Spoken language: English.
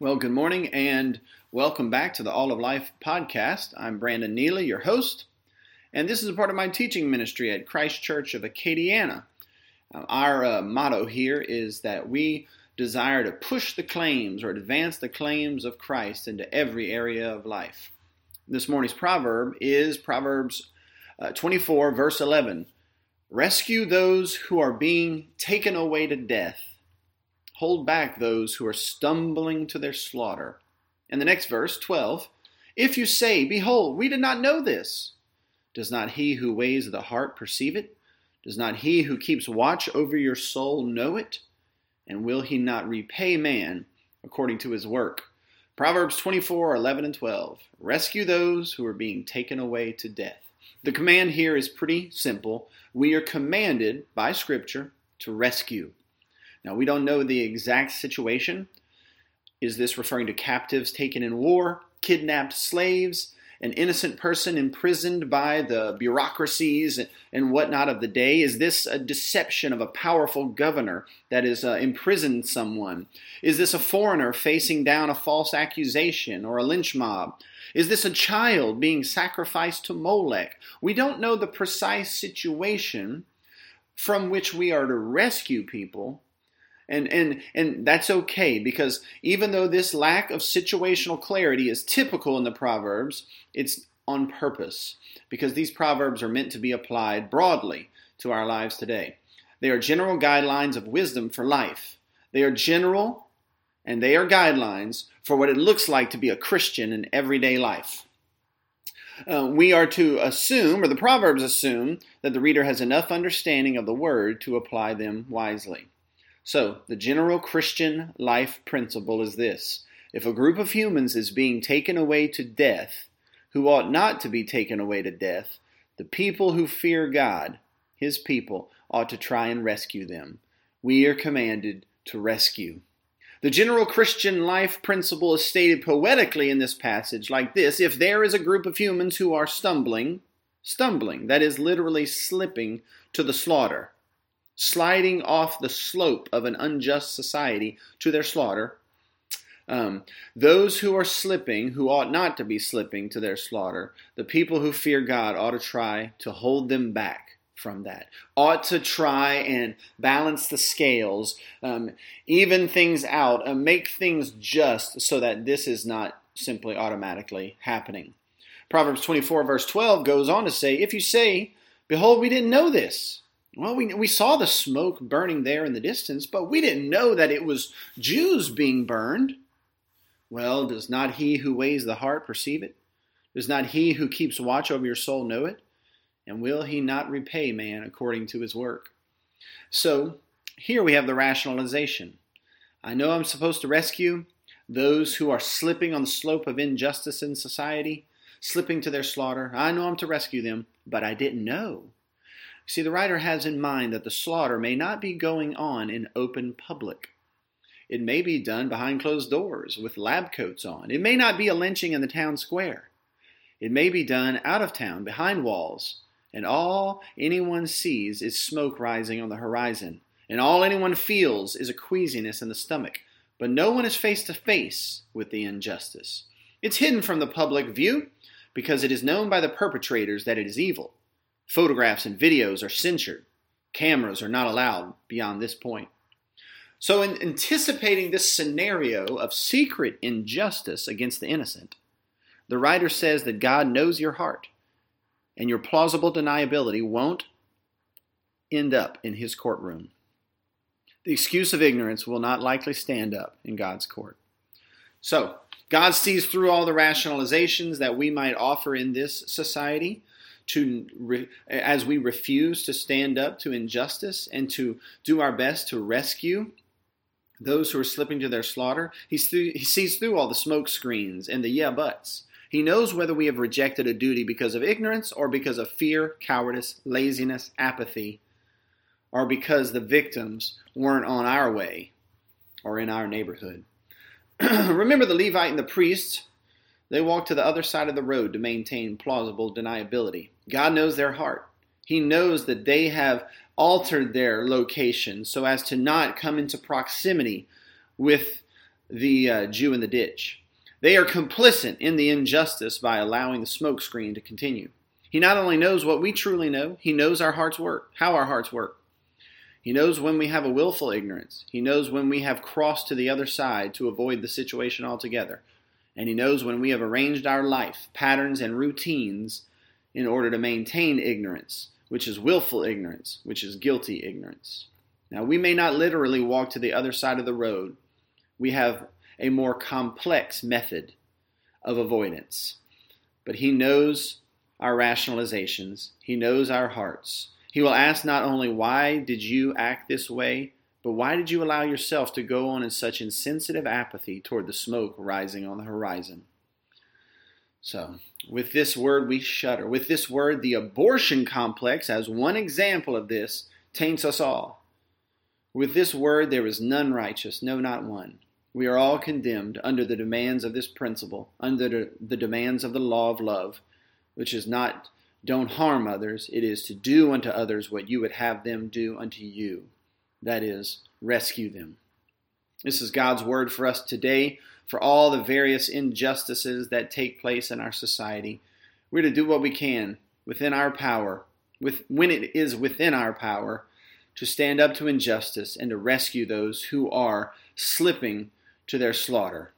Well, good morning and welcome back to the All of Life podcast. I'm Brandon Nealy, your host, and this is a part of my teaching ministry at Christ Church of Acadiana. Our uh, motto here is that we desire to push the claims or advance the claims of Christ into every area of life. This morning's proverb is Proverbs uh, 24, verse 11 Rescue those who are being taken away to death hold back those who are stumbling to their slaughter. And the next verse, 12, if you say, Behold, we did not know this, does not he who weighs the heart perceive it? Does not he who keeps watch over your soul know it? And will he not repay man according to his work? Proverbs 24, 11 and 12. Rescue those who are being taken away to death. The command here is pretty simple. We are commanded by Scripture to rescue. Now, we don't know the exact situation. Is this referring to captives taken in war, kidnapped slaves, an innocent person imprisoned by the bureaucracies and whatnot of the day? Is this a deception of a powerful governor that has uh, imprisoned someone? Is this a foreigner facing down a false accusation or a lynch mob? Is this a child being sacrificed to Molech? We don't know the precise situation from which we are to rescue people, and, and, and that's okay because even though this lack of situational clarity is typical in the Proverbs, it's on purpose because these Proverbs are meant to be applied broadly to our lives today. They are general guidelines of wisdom for life. They are general and they are guidelines for what it looks like to be a Christian in everyday life. Uh, we are to assume, or the Proverbs assume, that the reader has enough understanding of the word to apply them wisely. So, the general Christian life principle is this if a group of humans is being taken away to death, who ought not to be taken away to death, the people who fear God, his people, ought to try and rescue them. We are commanded to rescue. The general Christian life principle is stated poetically in this passage like this If there is a group of humans who are stumbling, stumbling, that is literally slipping to the slaughter, sliding off the slope of an unjust society to their slaughter. Um, those who are slipping, who ought not to be slipping to their slaughter, the people who fear God ought to try to hold them back from that, ought to try and balance the scales, um, even things out, uh, make things just so that this is not simply automatically happening. Proverbs 24, verse 12 goes on to say, If you say, Behold, we didn't know this, well, we, we saw the smoke burning there in the distance, but we didn't know that it was Jews being burned. Well, does not he who weighs the heart perceive it? Does not he who keeps watch over your soul know it? And will he not repay man according to his work? So, here we have the rationalization. I know I'm supposed to rescue those who are slipping on the slope of injustice in society, slipping to their slaughter. I know I'm to rescue them, but I didn't know See, the writer has in mind that the slaughter may not be going on in open public. It may be done behind closed doors with lab coats on. It may not be a lynching in the town square. It may be done out of town, behind walls, and all anyone sees is smoke rising on the horizon, and all anyone feels is a queasiness in the stomach. But no one is face to face with the injustice. It's hidden from the public view because it is known by the perpetrators that it is evil. Photographs and videos are censored. Cameras are not allowed beyond this point. So, in anticipating this scenario of secret injustice against the innocent, the writer says that God knows your heart, and your plausible deniability won't end up in his courtroom. The excuse of ignorance will not likely stand up in God's court. So, God sees through all the rationalizations that we might offer in this society to re, as we refuse to stand up to injustice and to do our best to rescue those who are slipping to their slaughter. He, through, he sees through all the smoke screens and the yeah buts. He knows whether we have rejected a duty because of ignorance or because of fear, cowardice, laziness, apathy, or because the victims weren't on our way or in our neighborhood. Remember the Levite and the priest they walk to the other side of the road to maintain plausible deniability. God knows their heart. He knows that they have altered their location so as to not come into proximity with the uh, Jew in the ditch. They are complicit in the injustice by allowing the smokescreen to continue. He not only knows what we truly know, he knows our hearts work, how our hearts work. He knows when we have a willful ignorance. He knows when we have crossed to the other side to avoid the situation altogether. And he knows when we have arranged our life, patterns, and routines in order to maintain ignorance, which is willful ignorance, which is guilty ignorance. Now, we may not literally walk to the other side of the road. We have a more complex method of avoidance. But He knows our rationalizations, He knows our hearts. He will ask not only, Why did you act this way? But why did you allow yourself to go on in such insensitive apathy toward the smoke rising on the horizon? So, with this word, we shudder. With this word, the abortion complex, as one example of this, taints us all. With this word, there is none righteous, no, not one. We are all condemned under the demands of this principle, under the demands of the law of love, which is not don't harm others, it is to do unto others what you would have them do unto you. That is, rescue them. This is God's word for us today, for all the various injustices that take place in our society. We're to do what we can within our power, with, when it is within our power, to stand up to injustice and to rescue those who are slipping to their slaughter.